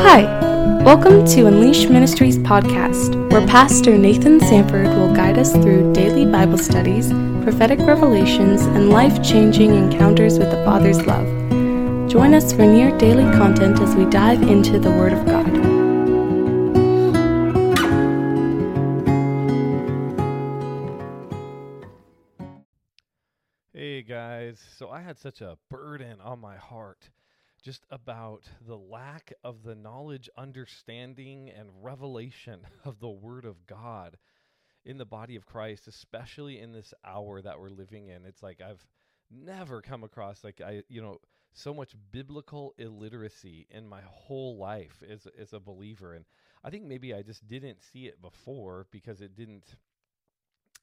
Hi, welcome to Unleashed Ministries podcast, where Pastor Nathan Sandford will guide us through daily Bible studies, prophetic revelations, and life changing encounters with the Father's love. Join us for near daily content as we dive into the Word of God. Hey guys, so I had such a burden on my heart just about the lack of the knowledge, understanding, and revelation of the Word of God in the body of Christ, especially in this hour that we're living in. It's like I've never come across like I, you know, so much biblical illiteracy in my whole life as as a believer, and I think maybe I just didn't see it before because it didn't.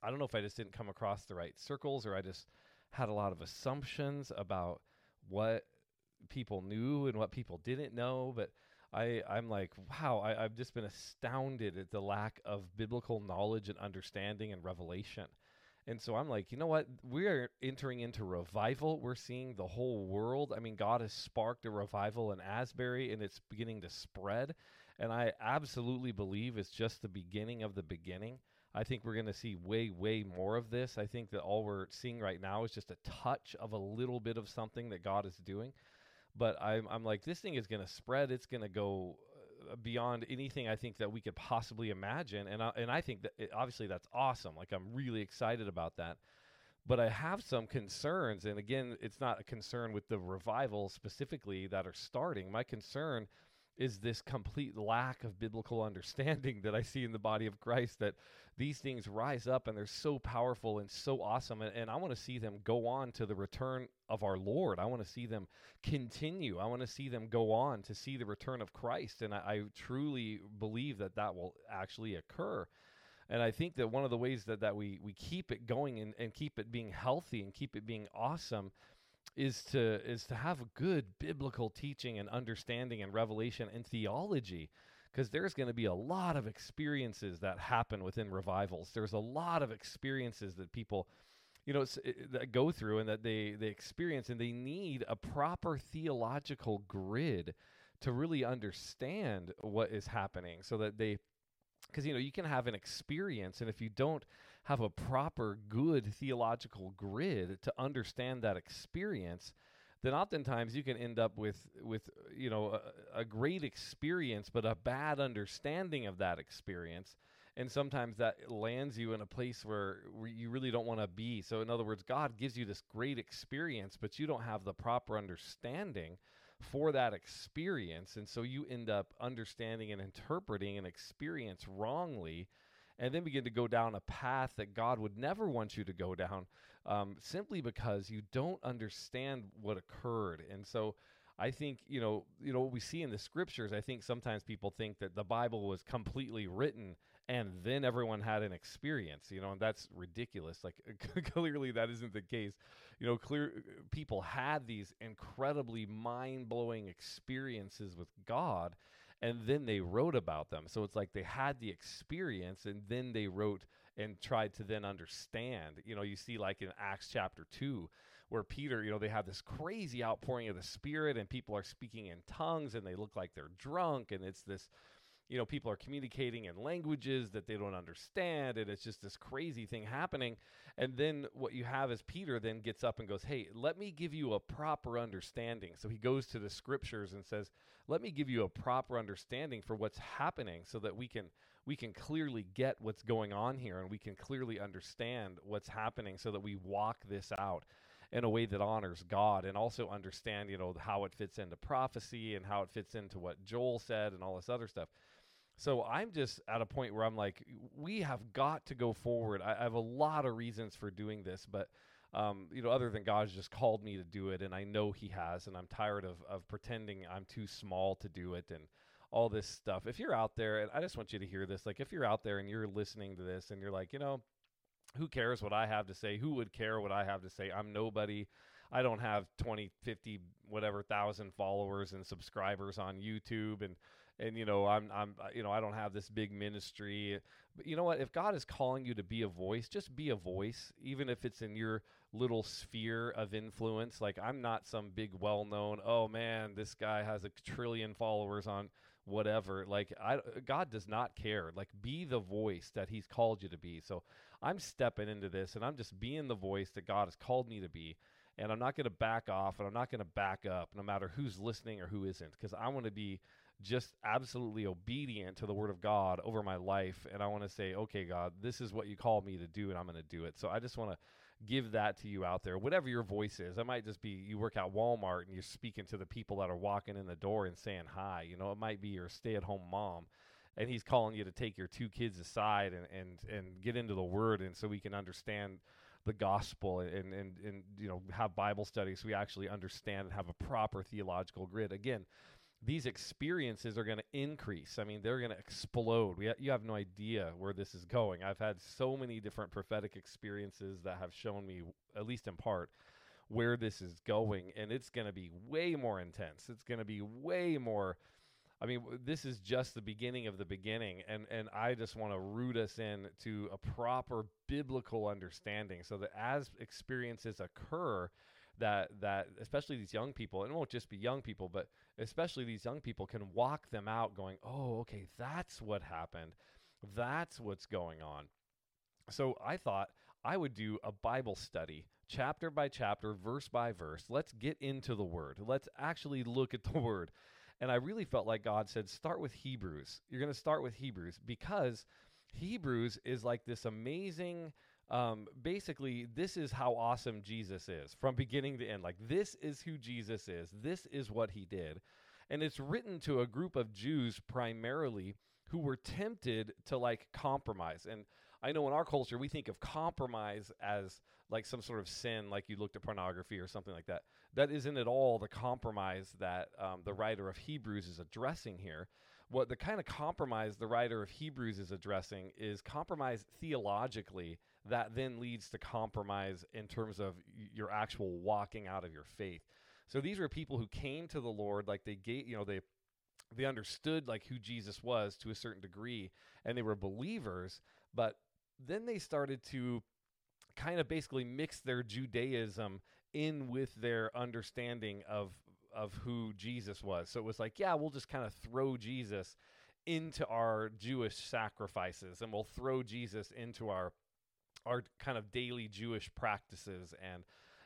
I don't know if I just didn't come across the right circles or I just had a lot of assumptions about what people knew and what people didn't know, but I, I'm like, wow, I, I've just been astounded at the lack of biblical knowledge and understanding and revelation. And so I'm like, you know what? We're entering into revival. We're seeing the whole world. I mean, God has sparked a revival in Asbury and it's beginning to spread. And I absolutely believe it's just the beginning of the beginning. I think we're going to see way, way more of this. I think that all we're seeing right now is just a touch of a little bit of something that God is doing. But I'm, I'm like, this thing is going to spread. It's going to go uh, beyond anything I think that we could possibly imagine. And I, and I think that it, obviously that's awesome. Like I'm really excited about that. But I have some concerns. And again, it's not a concern with the revival specifically that are starting. My concern is this complete lack of biblical understanding that I see in the body of Christ that these things rise up and they're so powerful and so awesome. And, and I want to see them go on to the return of our Lord. I want to see them continue. I want to see them go on to see the return of Christ. And I, I truly believe that that will actually occur. And I think that one of the ways that, that we, we keep it going and, and keep it being healthy and keep it being awesome is to is to have good biblical teaching and understanding and revelation and theology because there's going to be a lot of experiences that happen within revivals. There's a lot of experiences that people you know eh, that go through and that they they experience and they need a proper theological grid to really understand what is happening so that they because you know you can have an experience and if you don't have a proper, good theological grid to understand that experience, then oftentimes you can end up with with you know a, a, great experience but a bad understanding of that experience. And sometimes that lands you in a place where, where you really don't want to be. So in other words god gives you this great experience but you don't have the proper understanding for that experience and so you end up understanding and interpreting an experience wrongly and then begin to go down a path that God would never want you to go down um, simply because you don't understand what occurred. And so I think, you know, you know what we see in the scriptures, I think sometimes people think that the Bible was completely written and then everyone had an experience, you know, and that's ridiculous. Like clearly that isn't the case. You know, clear people had these incredibly mind-blowing experiences with God and then they wrote about them. So it's like they had the experience and then they wrote and tried to then understand. You know, you see like in Acts chapter 2 where Peter, you know, they have this crazy outpouring of the spirit and people are speaking in tongues and they look like they're drunk and it's this you know, people are communicating in languages that they don't understand, and it's just this crazy thing happening. And then what you have is Peter then gets up and goes, Hey, let me give you a proper understanding. So he goes to the scriptures and says, Let me give you a proper understanding for what's happening so that we can we can clearly get what's going on here and we can clearly understand what's happening so that we walk this out in a way that honors God and also understand, you know, how it fits into prophecy and how it fits into what Joel said and all this other stuff. So I'm just at a point where I'm like, we have got to go forward. I, I have a lot of reasons for doing this, but um, you know, other than God's just called me to do it, and I know He has, and I'm tired of of pretending I'm too small to do it, and all this stuff. If you're out there, and I just want you to hear this, like if you're out there and you're listening to this, and you're like, you know, who cares what I have to say? Who would care what I have to say? I'm nobody. I don't have 20, 50, whatever thousand followers and subscribers on YouTube and and you know I'm I'm you know I don't have this big ministry. But you know what? If God is calling you to be a voice just be a voice even if it's in your little sphere of influence. Like I'm not some big well-known oh man this guy has a trillion followers on whatever. Like I God does not care. Like be the voice that he's called you to be. So I'm stepping into this and I'm just being the voice that God has called me to be and I'm not going to back off and I'm not going to back up no matter who's listening or who isn't because I want to be just absolutely obedient to the word of God over my life and I want to say okay God this is what you called me to do and I'm going to do it. So I just want to give that to you out there whatever your voice is. It might just be you work at Walmart and you're speaking to the people that are walking in the door and saying hi you know? It might be your stay-at-home mom and he's calling you to take your two kids aside and and and get into the word and so we can understand the gospel and, and, and you know have Bible studies so we actually understand and have a proper theological grid. Again, these experiences are going to increase. I mean, they're going to explode. Ha- you have no idea where this is going. I've had so many different prophetic experiences that have shown me, at least in part, where this is going, and it's going to be way more intense. It's going to be way more I mean, this is just the beginning of the beginning, and and I just want to root us in to a proper biblical understanding, so that as experiences occur, that that especially these young people, and it won't just be young people, but especially these young people can walk them out, going, "Oh, okay, that's what happened, that's what's going on." So I thought I would do a Bible study, chapter by chapter, verse by verse. Let's get into the Word. Let's actually look at the Word. And I really felt like God said, start with Hebrews. You're going to start with Hebrews because Hebrews is like this amazing. Um, basically, this is how awesome Jesus is from beginning to end. Like, this is who Jesus is. This is what he did. And it's written to a group of Jews primarily who were tempted to like compromise. And I know in our culture, we think of compromise as like some sort of sin, like you looked at pornography or something like that. That isn't at all the compromise that um, the writer of Hebrews is addressing here. What the kind of compromise the writer of Hebrews is addressing is compromise theologically that then leads to compromise in terms of your actual walking out of your faith. So these were people who came to the Lord, like they gave, you know, they they understood like who Jesus was to a certain degree, and they were believers, but then they started to kind of basically mix their Judaism in with their understanding of of who Jesus was. So it was like, yeah, we'll just kind of throw Jesus into our Jewish sacrifices and we'll throw Jesus into our our kind of daily Jewish practices and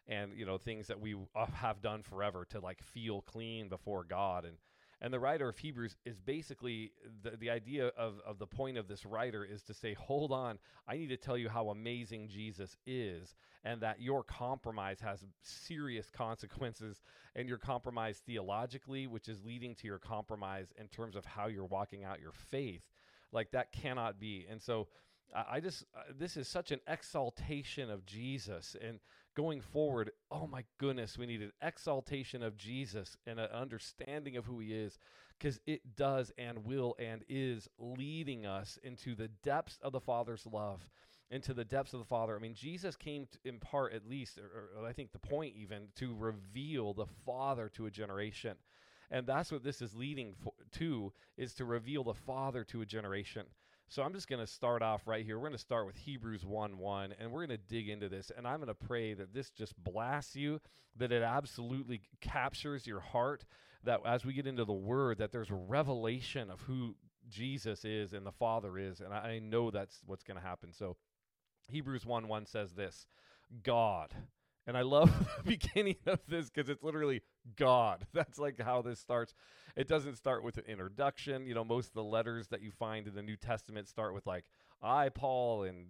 and you know things that we have done forever to like feel clean before God and and the writer of Hebrews is basically the, the idea of, of the point of this writer is to say, hold on, I need to tell you how amazing Jesus is, and that your compromise has serious consequences, and your compromise theologically, which is leading to your compromise in terms of how you're walking out your faith. Like that cannot be. And so I just, uh, this is such an exaltation of Jesus. And going forward, oh my goodness, we need an exaltation of Jesus and an understanding of who he is because it does and will and is leading us into the depths of the Father's love, into the depths of the Father. I mean, Jesus came to, in part, at least, or, or I think the point even, to reveal the Father to a generation. And that's what this is leading for, to, is to reveal the Father to a generation. So I'm just going to start off right here. We're going to start with Hebrews 1 1, and we're going to dig into this. And I'm going to pray that this just blasts you, that it absolutely captures your heart, that as we get into the Word, that there's a revelation of who Jesus is and the Father is. And I know that's what's going to happen. So Hebrews 1 1 says this God. And I love the beginning of this because it's literally God. That's like how this starts. It doesn't start with an introduction. You know, most of the letters that you find in the New Testament start with like, I, Paul, and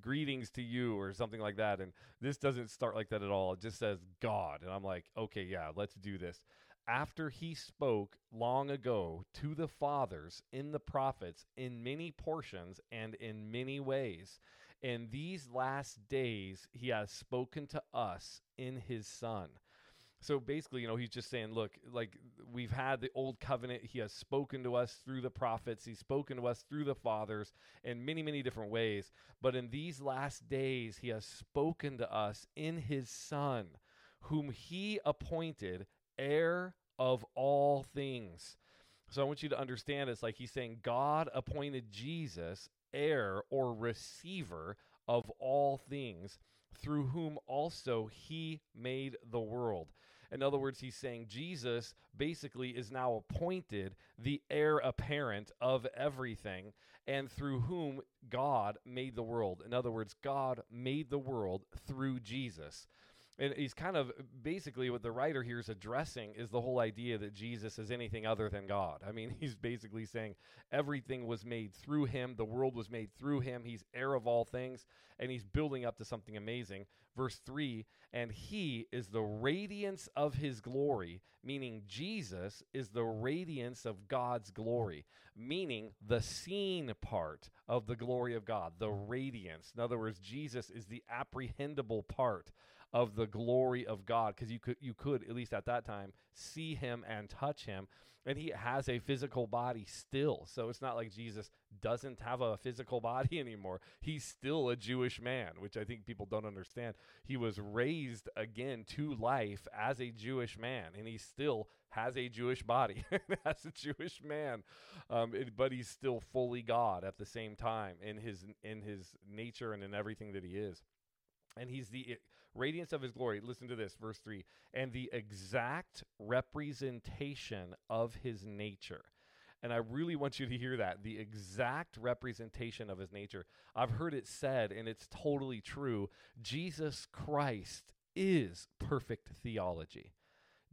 greetings to you or something like that. And this doesn't start like that at all. It just says God. And I'm like, okay, yeah, let's do this. After he spoke long ago to the fathers in the prophets in many portions and in many ways, in these last days he has spoken to us in his Son so basically, you know, he's just saying, look, like we've had the old covenant. He has spoken to us through the prophets. He's spoken to us through the fathers in many, many different ways. But in these last days, he has spoken to us in his son, whom he appointed heir of all things. So I want you to understand it's like he's saying God appointed Jesus heir or receiver of all things, through whom also he made the world. In other words, he's saying Jesus basically is now appointed the heir apparent of everything, and through whom God made the world. In other words, God made the world through Jesus. And he's kind of basically what the writer here is addressing is the whole idea that Jesus is anything other than God. I mean, he's basically saying everything was made through him, the world was made through him. He's heir of all things, and he's building up to something amazing. Verse 3 And he is the radiance of his glory, meaning Jesus is the radiance of God's glory, meaning the seen part of the glory of God, the radiance. In other words, Jesus is the apprehendable part of the glory of God because you could you could at least at that time see him and touch him and he has a physical body still. So it's not like Jesus doesn't have a physical body anymore. He's still a Jewish man which I think people don't understand. He was raised again to life as a Jewish man and he still has a Jewish body as a Jewish man um, it, but he's still fully God at the same time in his in his nature and in everything that he is. And he's the radiance of his glory. Listen to this, verse 3 and the exact representation of his nature. And I really want you to hear that the exact representation of his nature. I've heard it said, and it's totally true Jesus Christ is perfect theology.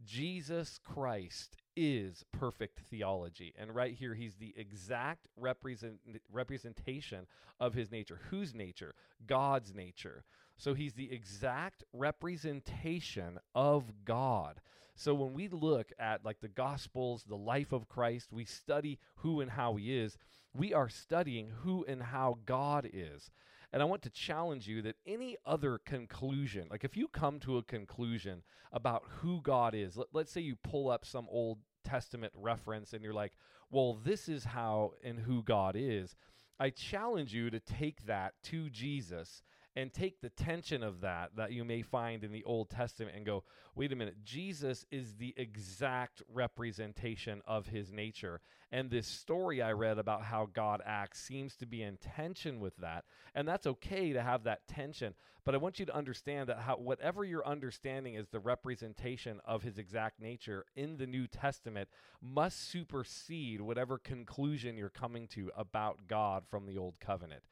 Jesus Christ is perfect theology. And right here, he's the exact represent, representation of his nature. Whose nature? God's nature. So he's the exact representation of God. So when we look at like the gospels, the life of Christ, we study who and how he is, we are studying who and how God is. And I want to challenge you that any other conclusion, like if you come to a conclusion about who God is, let, us say you pull up some Old Testament reference and you're like, well, this is how and who God is. I challenge you to take that to Jesus and take the tension of that that you may find in the Old Testament and go, wait a minute, Jesus is the exact representation of his nature. And this story I read about how God acts seems to be in tension with that. And that's okay to have that tension. But I want you to understand that how, whatever your understanding is the representation of his exact nature in the New Testament must supersede whatever conclusion you're coming to about God from the Old Covenant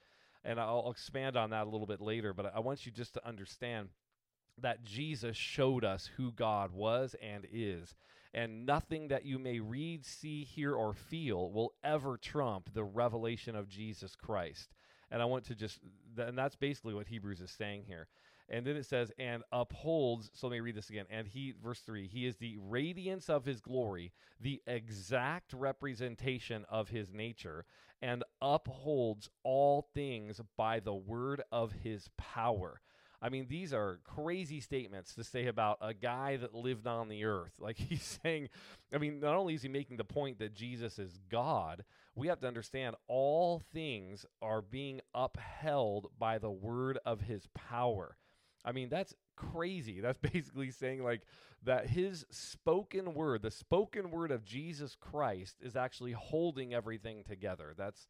and I'll expand on that a little bit later, but I want you just to understand that Jesus showed us who God was and is. And nothing that you may read, see, hear, or feel will ever trump the revelation of Jesus Christ. And I want to just, and that's basically what Hebrews is saying here. And then it says, and upholds. So let me read this again. And he, verse 3, he is the radiance of his glory, the exact representation of his nature, and upholds all things by the word of his power. I mean, these are crazy statements to say about a guy that lived on the earth. Like he's saying, I mean, not only is he making the point that Jesus is God, we have to understand all things are being upheld by the word of his power. I mean, that's crazy. That's basically saying like that his spoken word, the spoken word of Jesus Christ is actually holding everything together. That's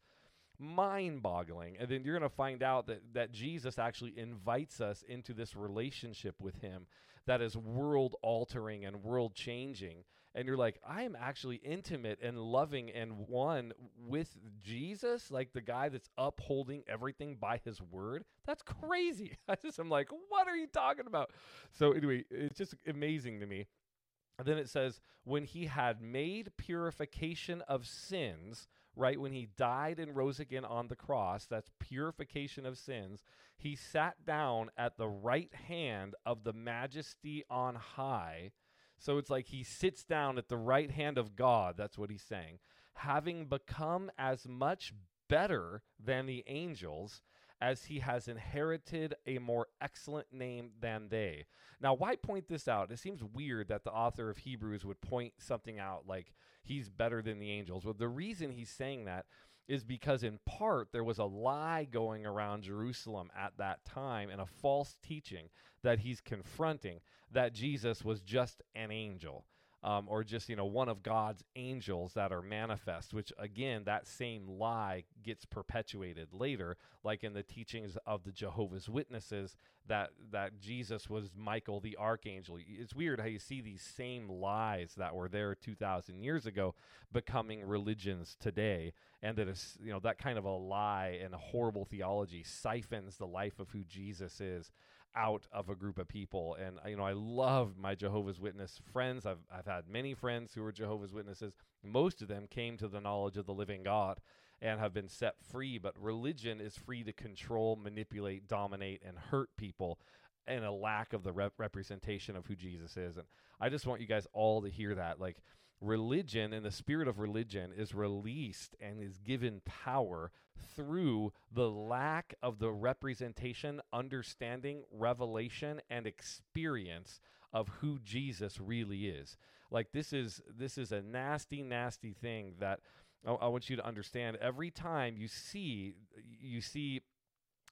mind-boggling. And then you're going to find out that that Jesus actually invites us into this relationship with him that is world altering and world changing and you're like, I am actually intimate and loving and one with Jesus, like the guy that's upholding everything by his word. That's crazy. I just am like, what are you talking about? So anyway, it's just amazing to me. And then it says, when he had made purification of sins, right? When he died and rose again on the cross, that's purification of sins. He sat down at the right hand of the majesty on high so it's like he sits down at the right hand of God. That's what he's saying. Having become as much better than the angels as he has inherited a more excellent name than they. Now, why point this out? It seems weird that the author of Hebrews would point something out like he's better than the angels. Well, the reason he's saying that is because, in part, there was a lie going around Jerusalem at that time and a false teaching that he's confronting that Jesus was just an angel um, or just you know one of God's angels that are manifest. Which again, that same lie gets perpetuated later, like in the teachings of the Jehovah's Witnesses that that Jesus was Michael the archangel. It's weird how you see these same lies that were there 2000 years ago becoming religions today and that is you know that kind of a lie and a horrible theology siphons the life of who Jesus is out of a group of people. And uh, you know, I love my Jehovah's Witness friends. I've I've had many friends who are Jehovah's Witnesses. Most of them came to the knowledge of the living God and have been set free, but religion is free to control, manipulate, dominate and hurt people and a lack of the rep- representation of who Jesus is. And I just want you guys all to hear that like religion and the spirit of religion is released and is given power through the lack of the representation, understanding, revelation, and experience of who Jesus really is. Like this is this is a nasty, nasty thing that I, want you to understand. Every time you see you see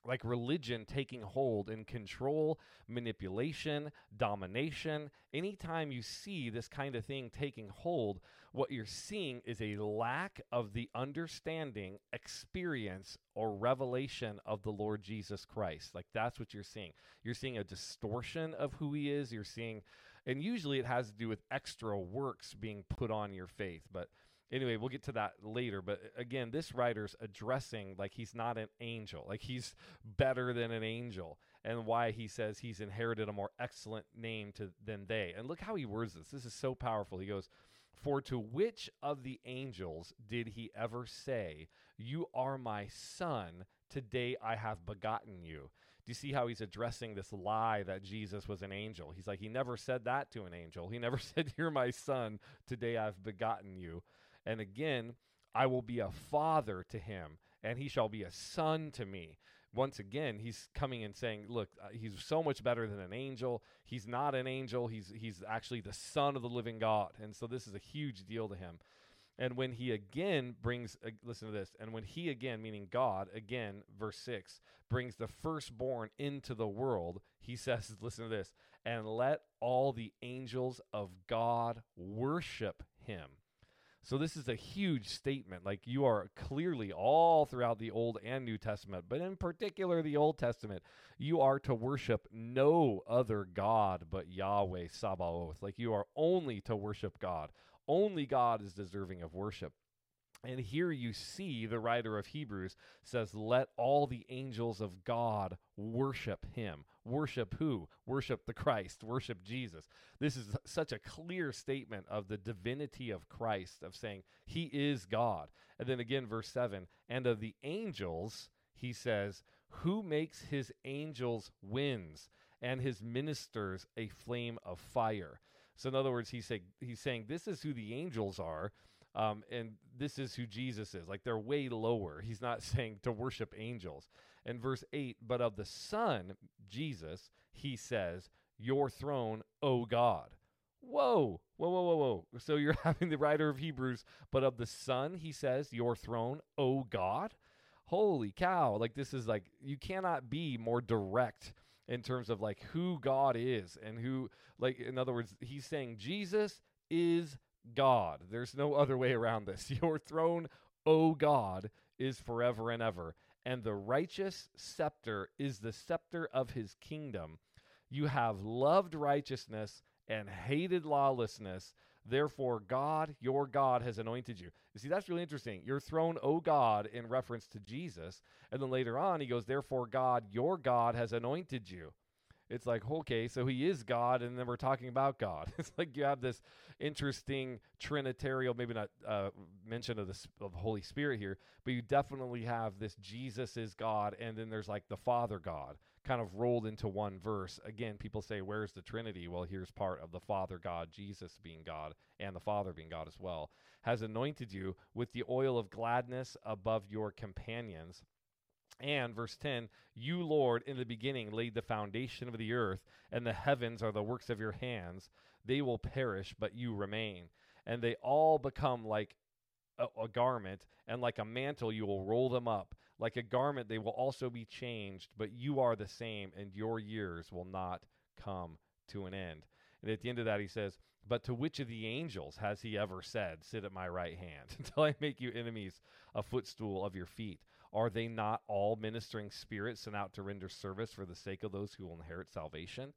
like religion taking hold and control, manipulation, domination. Anytime you see this kind of thing taking hold, what you're seeing is a lack of the understanding, experience, or revelation of the Lord Jesus Christ. Like that's what you're seeing. You're seeing a distortion of who he is. You're seeing, and usually it has to do with extra works being put on your faith. But anyway, we'll get to that later. But uh, again, this writer's addressing like he's not an angel, like he's better than an angel, and why he says he's inherited a more excellent name to than they. And look how he words this. This is so powerful. He goes, "For to which of the angels did he ever say, "You are my son; today I have begotten you"?" Do you see how he's addressing this lie that Jesus was an angel? He's like, he never said that to an angel. He never said, You're my son. Today I've begotten you. And again, I will be a father to him, and he shall be a son to me. Once again, he's coming and saying, "Look, uh, he's so much better than an angel. He's not an angel. He's he's actually the son of the living God." And so this is a huge deal to him. And when he again brings, uh, listen to this, and when he again, meaning God, again, verse 6, brings the firstborn into the world, he says, listen to this, and let all the angels of God worship him. So this is a huge statement. Like you are clearly all throughout the Old and New Testament, but in particular the Old Testament, you are to worship no other God but Yahweh Sabaoth. Like you are only to worship God. Only God is deserving of worship. And here you see the writer of Hebrews says, Let all the angels of God worship him. Worship who? Worship the Christ. Worship Jesus. This is such a clear statement of the divinity of Christ, of saying he is God. And then again, verse 7 and of the angels, he says, Who makes his angels winds and his ministers a flame of fire? So, in other words, he's, say, he's saying, This is who the angels are um, and this is who Jesus is. Like they're way lower. He's not saying to worship angels. And verse 8, but of the Son, Jesus, he says, Your throne, O God. Whoa, whoa, whoa, whoa, whoa. So you're having the writer of Hebrews, but of the Son, he says, Your throne, O God. Holy cow. Like this is like, you cannot be more direct in terms of like who God is and who, like, in other words, he's saying Jesus is God. There's no other way around this. Your throne, O God, is forever and ever, and the righteous scepter is the scepter of his kingdom. You have loved righteousness and hated lawlessness. Therefore, God, your God, has anointed you. You see, that's really interesting. Your throne, O God, in reference to Jesus. And then later on, he goes, Therefore, God, your God, has anointed you it's like okay so he is god and then we're talking about god. It's like you have this interesting trinitarian maybe not uh, mention of the, of the holy spirit here but you definitely have this jesus is god and then there's like the father god kind of rolled into one verse. Again people say where's the trinity? Well here's part of the father god jesus being god and the father being god as well has anointed you with the oil of gladness above your companions and verse 10 You, Lord, in the beginning laid the foundation of the earth, and the heavens are the works of your hands. They will perish, but you remain. And they all become like a, a garment, and like a mantle, you will roll them up. Like a garment, they will also be changed, but you are the same, and your years will not come to an end. And at the end of that, he says, But to which of the angels has he ever said, Sit at my right hand until I make you enemies a footstool of your feet? Are they not all ministering spirits sent out to render service for the sake of those who will inherit salvation?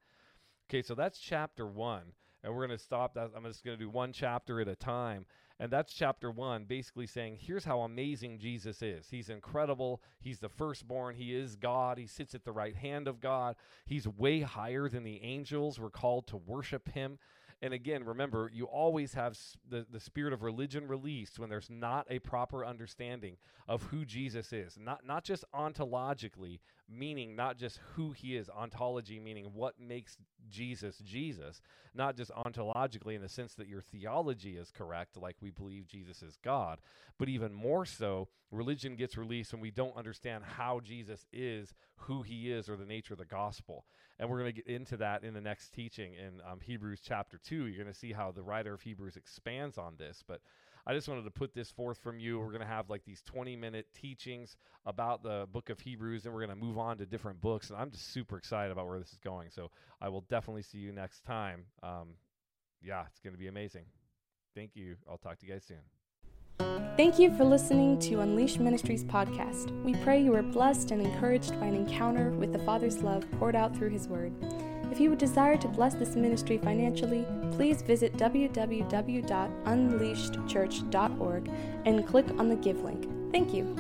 Okay, so that's chapter one. And we're going to stop that. I'm just going to do one chapter at a time. And that's chapter one, basically saying, here's how amazing Jesus is. He's incredible. He's the firstborn. He is God. He sits at the right hand of God. He's way higher than the angels. We're called to worship him. And again, remember, you always have the, the spirit of religion released when there's not a proper understanding of who Jesus is. Not, not just ontologically, meaning not just who he is, ontology meaning what makes Jesus Jesus, not just ontologically in the sense that your theology is correct, like we believe Jesus is God, but even more so, religion gets released when we don't understand how Jesus is, who he is, or the nature of the gospel. And we're going to get into that in the next teaching in um, Hebrews chapter 2. You're going to see how the writer of Hebrews expands on this. But I just wanted to put this forth from you. We're going to have like these 20 minute teachings about the book of Hebrews, and we're going to move on to different books. And I'm just super excited about where this is going. So I will definitely see you next time. Um, yeah, it's going to be amazing. Thank you. I'll talk to you guys soon. Thank you for listening to Unleashed Ministries podcast. We pray you are blessed and encouraged by an encounter with the Father's love poured out through His Word. If you would desire to bless this ministry financially, please visit www.unleashedchurch.org and click on the Give link. Thank you.